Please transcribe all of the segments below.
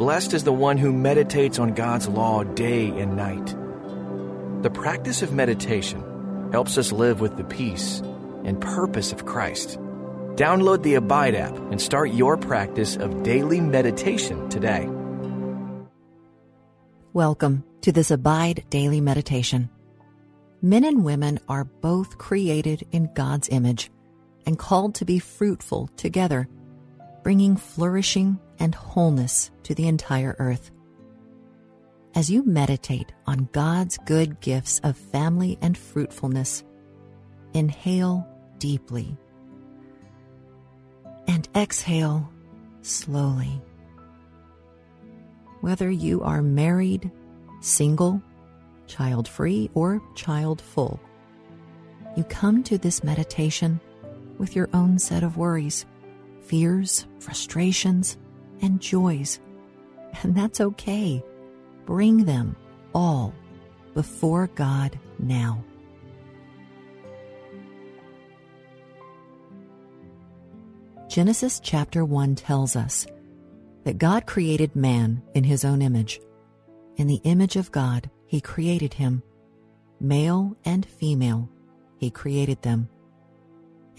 Blessed is the one who meditates on God's law day and night. The practice of meditation helps us live with the peace and purpose of Christ. Download the Abide app and start your practice of daily meditation today. Welcome to this Abide Daily Meditation. Men and women are both created in God's image and called to be fruitful together, bringing flourishing and wholeness to the entire earth. As you meditate on God's good gifts of family and fruitfulness, inhale deeply and exhale slowly. Whether you are married, single, child free, or child full, you come to this meditation with your own set of worries, fears, frustrations, and joys. And that's okay. Bring them all before God now. Genesis chapter 1 tells us that God created man in his own image. In the image of God, he created him. Male and female, he created them.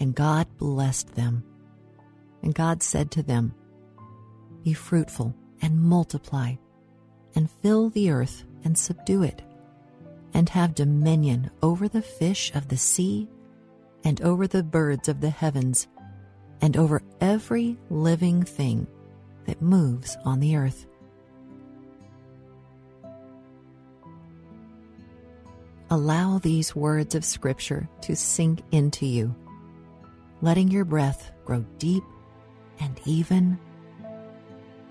And God blessed them. And God said to them, Be fruitful and multiply, and fill the earth and subdue it, and have dominion over the fish of the sea, and over the birds of the heavens, and over every living thing that moves on the earth. Allow these words of Scripture to sink into you, letting your breath grow deep and even,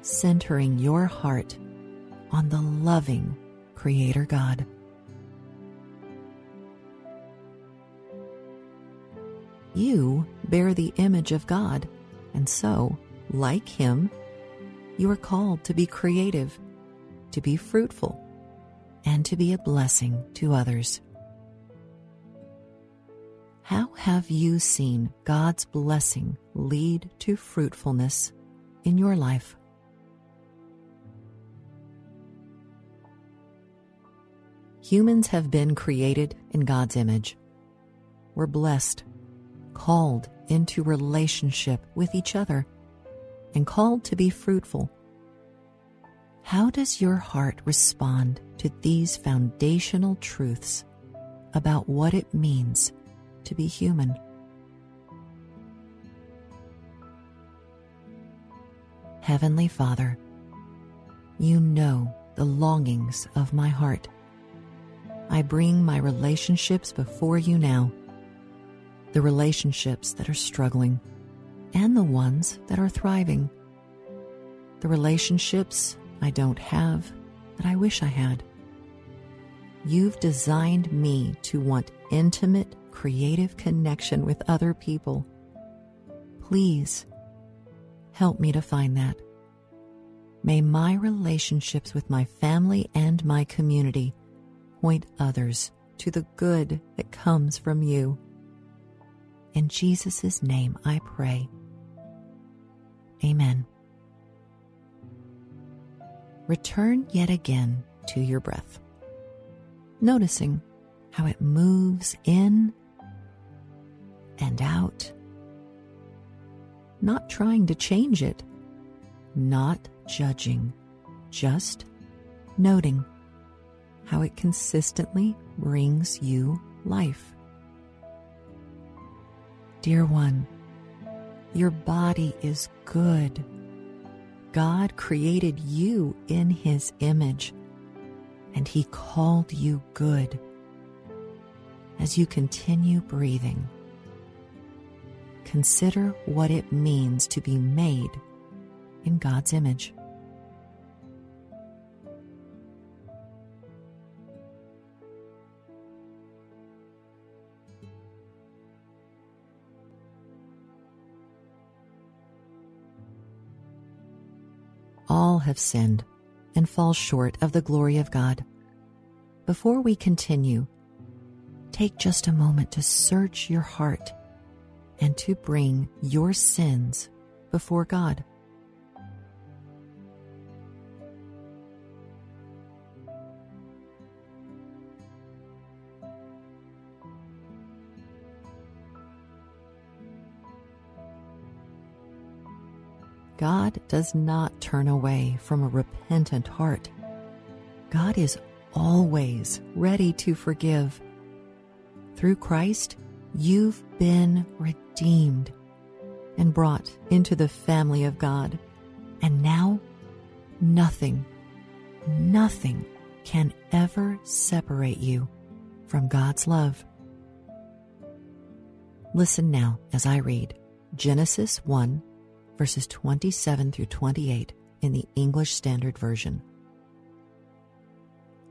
centering your heart on the loving Creator God. You bear the image of God, and so, like Him, you are called to be creative, to be fruitful, and to be a blessing to others. How have you seen God's blessing lead to fruitfulness in your life? Humans have been created in God's image. We're blessed, called into relationship with each other, and called to be fruitful. How does your heart respond to these foundational truths about what it means to be human? Heavenly Father, you know the longings of my heart. I bring my relationships before you now, the relationships that are struggling and the ones that are thriving, the relationships I don't have that I wish I had. You've designed me to want intimate, creative connection with other people. Please help me to find that. May my relationships with my family and my community point others to the good that comes from you. In Jesus' name I pray. Amen. Return yet again to your breath, noticing how it moves in and out, not trying to change it, not judging, just noting how it consistently brings you life. Dear one, your body is good. God created you in His image, and He called you good. As you continue breathing, consider what it means to be made in God's image. Have sinned and fall short of the glory of God. Before we continue, take just a moment to search your heart and to bring your sins before God. God does not turn away from a repentant heart. God is always ready to forgive. Through Christ, you've been redeemed and brought into the family of God. And now, nothing, nothing can ever separate you from God's love. Listen now as I read Genesis 1, verses 27 through 28 in the English Standard Version.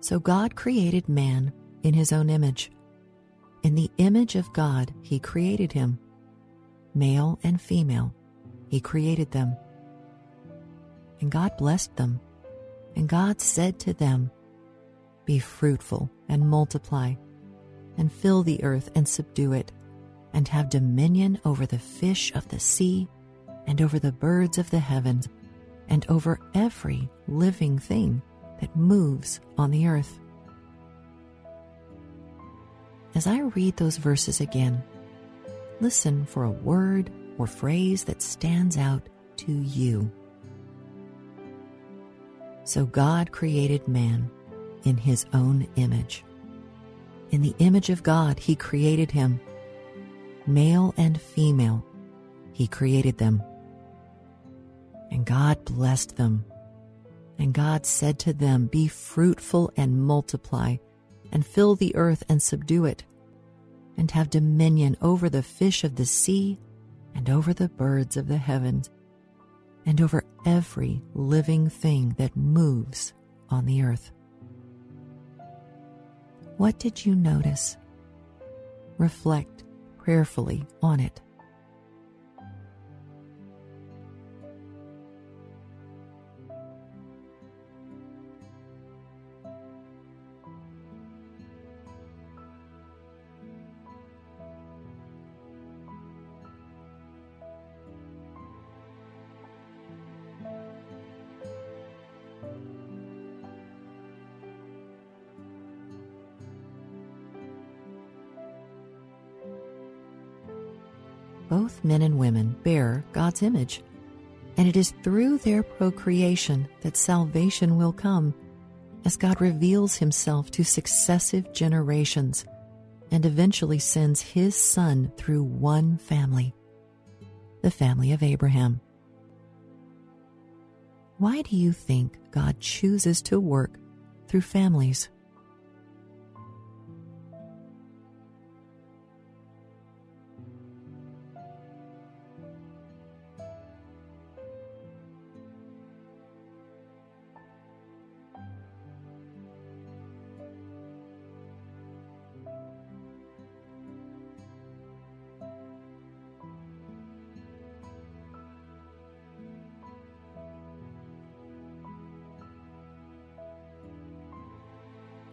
So God created man in his own image. In the image of God, he created him. Male and female, he created them. And God blessed them. And God said to them, Be fruitful and multiply, and fill the earth and subdue it, and have dominion over the fish of the sea, and over the birds of the heavens, and over every living thing that moves on the earth. As I read those verses again, listen for a word or phrase that stands out to you. So God created man in his own image. In the image of God, he created him. Male and female, he created them. And God blessed them. And God said to them, Be fruitful and multiply, and fill the earth and subdue it, and have dominion over the fish of the sea, and over the birds of the heavens, and over every living thing that moves on the earth. What did you notice? Reflect prayerfully on it. Both men and women bear God's image, and it is through their procreation that salvation will come as God reveals himself to successive generations and eventually sends his son through one family, the family of Abraham. Why do you think God chooses to work through families?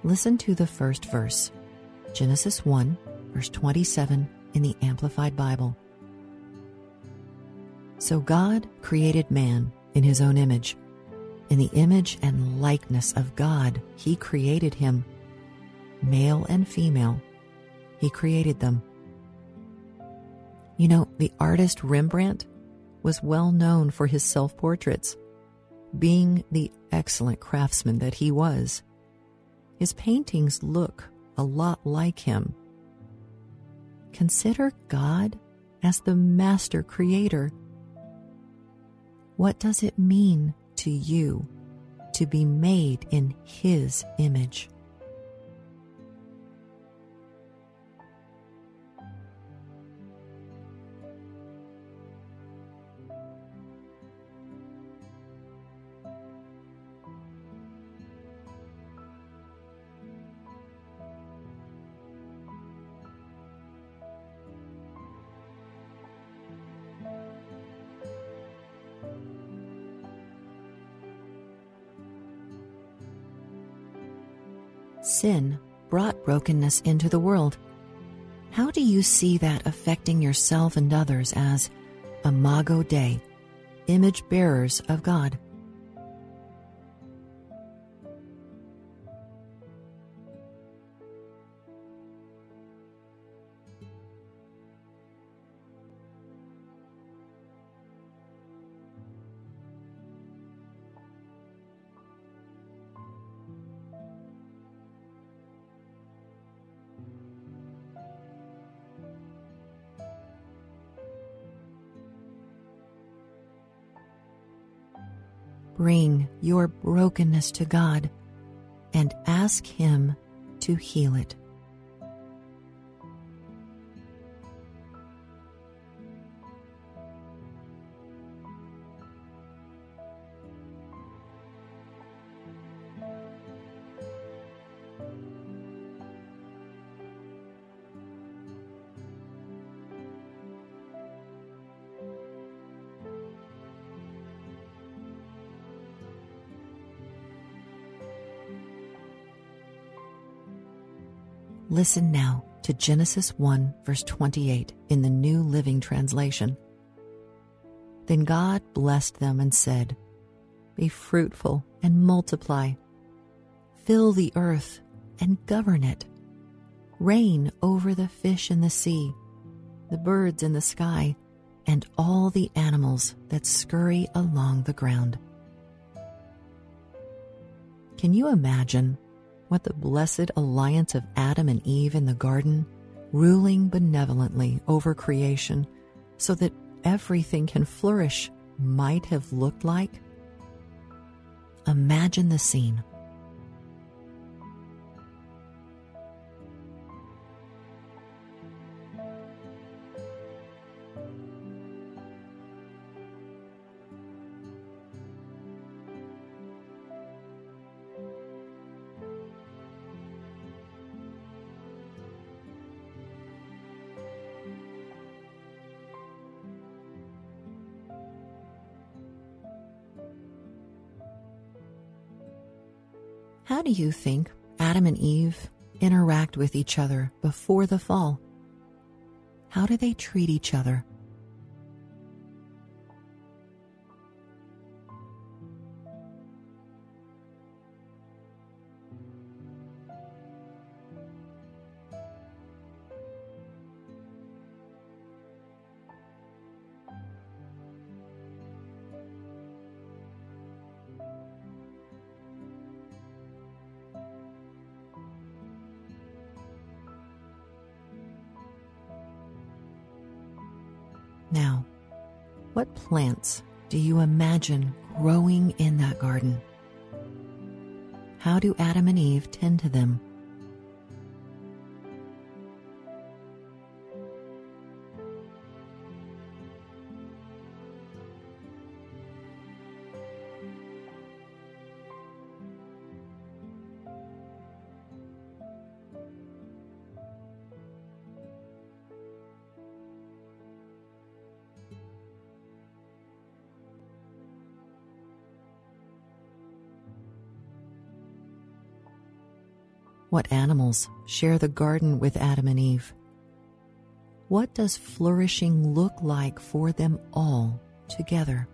Listen to the first verse, Genesis 1, verse 27 in the Amplified Bible. So God created man in his own image. In the image and likeness of God, he created him. Male and female, he created them. You know, the artist Rembrandt was well known for his self portraits. Being the excellent craftsman that he was, his paintings look a lot like him. Consider God as the master creator. What does it mean to you to be made in His image? Sin brought brokenness into the world. How do you see that affecting yourself and others as Imago Dei, image bearers of God? Bring your brokenness to God and ask Him to heal it. Listen now to Genesis 1, verse 28 in the New Living Translation. Then God blessed them and said, Be fruitful and multiply, fill the earth and govern it, reign over the fish in the sea, the birds in the sky, and all the animals that scurry along the ground. Can you imagine what the blessed alliance of Adam and Eve in the garden, ruling benevolently over creation so that everything can flourish, might have looked like? Imagine the scene. How do you think Adam and Eve interact with each other before the fall? How do they treat each other? Now, what plants do you imagine growing in that garden? How do Adam and Eve tend to them? What animals share the garden with Adam and Eve? What does flourishing look like for them all together?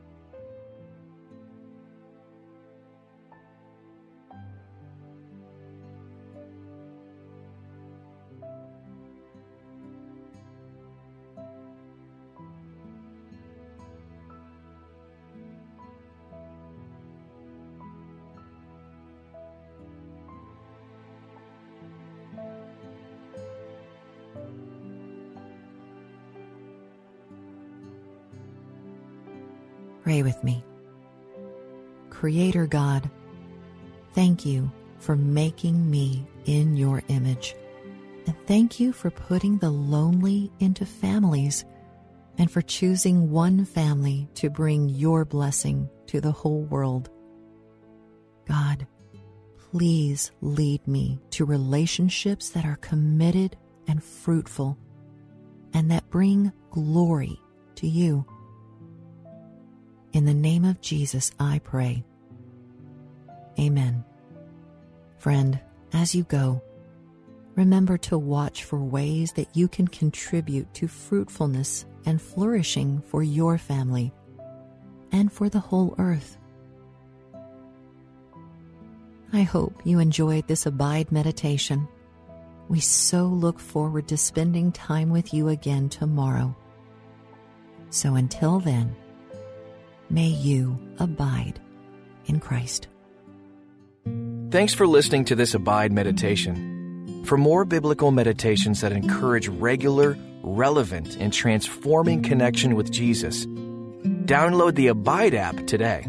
Pray with me. Creator God, thank you for making me in your image. And thank you for putting the lonely into families and for choosing one family to bring your blessing to the whole world. God, please lead me to relationships that are committed and fruitful and that bring glory to you. In the name of Jesus, I pray. Amen. Friend, as you go, remember to watch for ways that you can contribute to fruitfulness and flourishing for your family and for the whole earth. I hope you enjoyed this Abide meditation. We so look forward to spending time with you again tomorrow. So until then, may you abide in Christ. Thanks for listening to this Abide meditation. For more biblical meditations that encourage regular, relevant, and transforming connection with Jesus, download the Abide app today.